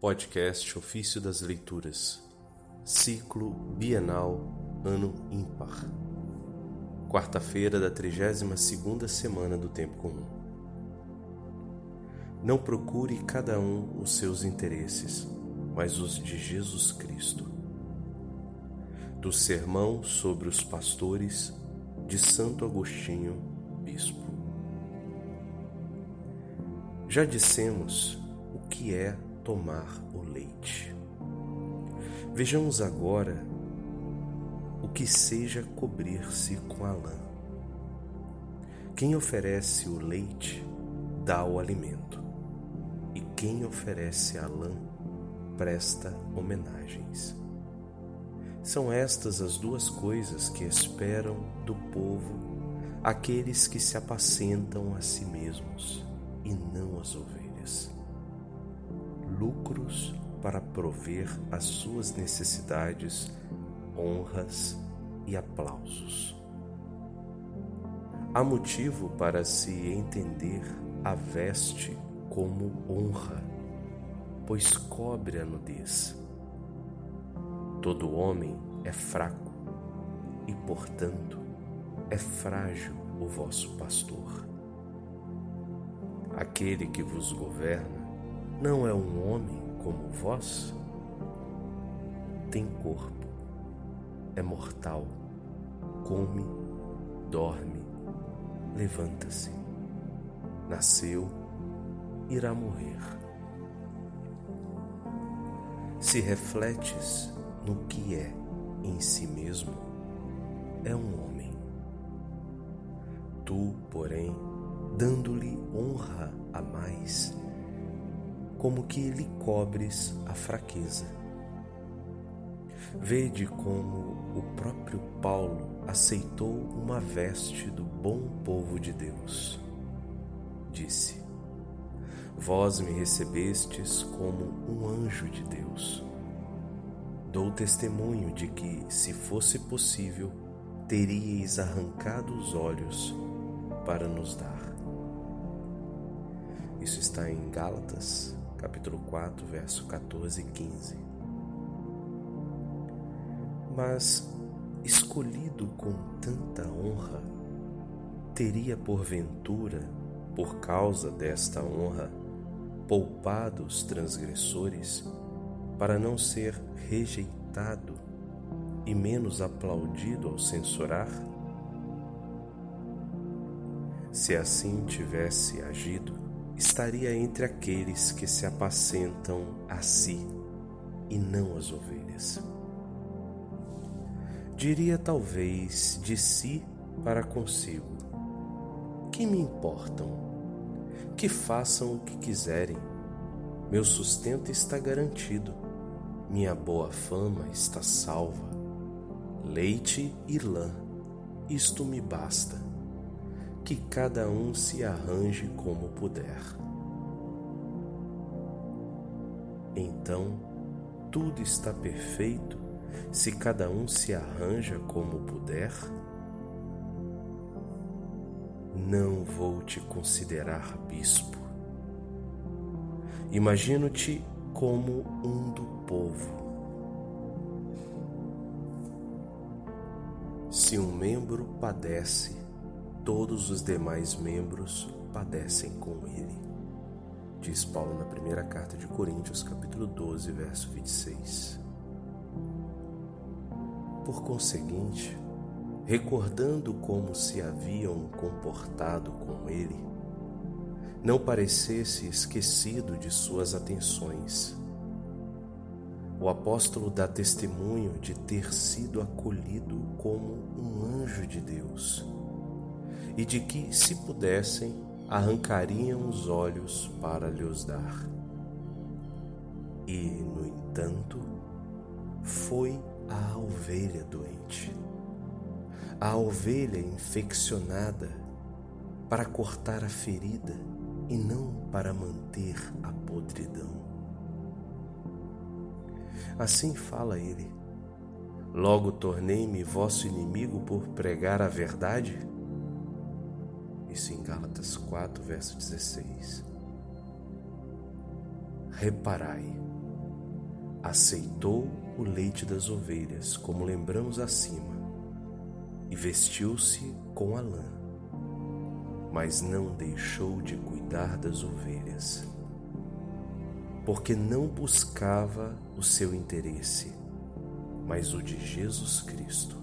Podcast Ofício das Leituras, Ciclo Bienal Ano Ímpar. Quarta-feira da 32ª semana do Tempo Comum. Não procure cada um os seus interesses, mas os de Jesus Cristo. Do Sermão sobre os Pastores de Santo Agostinho, Bispo. Já dissemos o que é tomar o leite. Vejamos agora o que seja cobrir-se com a lã. Quem oferece o leite dá o alimento, e quem oferece a lã presta homenagens. São estas as duas coisas que esperam do povo aqueles que se apacentam a si mesmos e não as ovelhas lucros para prover as suas necessidades, honras e aplausos. Há motivo para se entender a veste como honra, pois cobre a nudez. Todo homem é fraco e, portanto, é frágil o vosso pastor. Aquele que vos governa não é um homem como vós? Tem corpo, é mortal, come, dorme, levanta-se, nasceu, irá morrer. Se refletes no que é em si mesmo, é um homem. Tu, porém, dando-lhe honra a mais, como que lhe cobres a fraqueza. Vede como o próprio Paulo aceitou uma veste do bom povo de Deus. Disse: Vós me recebestes como um anjo de Deus. Dou testemunho de que, se fosse possível, teríeis arrancado os olhos para nos dar. Isso está em Gálatas, capítulo 4, verso 14 e 15. Mas, escolhido com tanta honra, teria porventura, por causa desta honra, poupado os transgressores, para não ser rejeitado e menos aplaudido ao censurar? Se assim tivesse agido, estaria entre aqueles que se apacentam a si e não as ovelhas. Diria talvez de si para consigo: Que me importam? Que façam o que quiserem. Meu sustento está garantido. Minha boa fama está salva. Leite e lã, isto me basta que cada um se arranje como puder. Então, tudo está perfeito se cada um se arranja como puder? Não vou te considerar bispo. Imagino-te como um do povo. Se um membro padece, todos os demais membros padecem com ele. Diz Paulo na primeira carta de Coríntios, capítulo 12, verso 26. Por conseguinte, recordando como se haviam comportado com ele, não parecesse esquecido de suas atenções. O apóstolo dá testemunho de ter sido acolhido como um anjo de Deus e de que, se pudessem, arrancariam os olhos para lhes dar. E, no entanto, foi a ovelha doente, a ovelha infeccionada, para cortar a ferida e não para manter a podridão. Assim fala ele. Logo tornei-me vosso inimigo por pregar a verdade? Isso em Gálatas 4, verso 16. Reparai aceitou o leite das ovelhas, como lembramos acima, e vestiu-se com a lã, mas não deixou de cuidar das ovelhas, porque não buscava o seu interesse, mas o de Jesus Cristo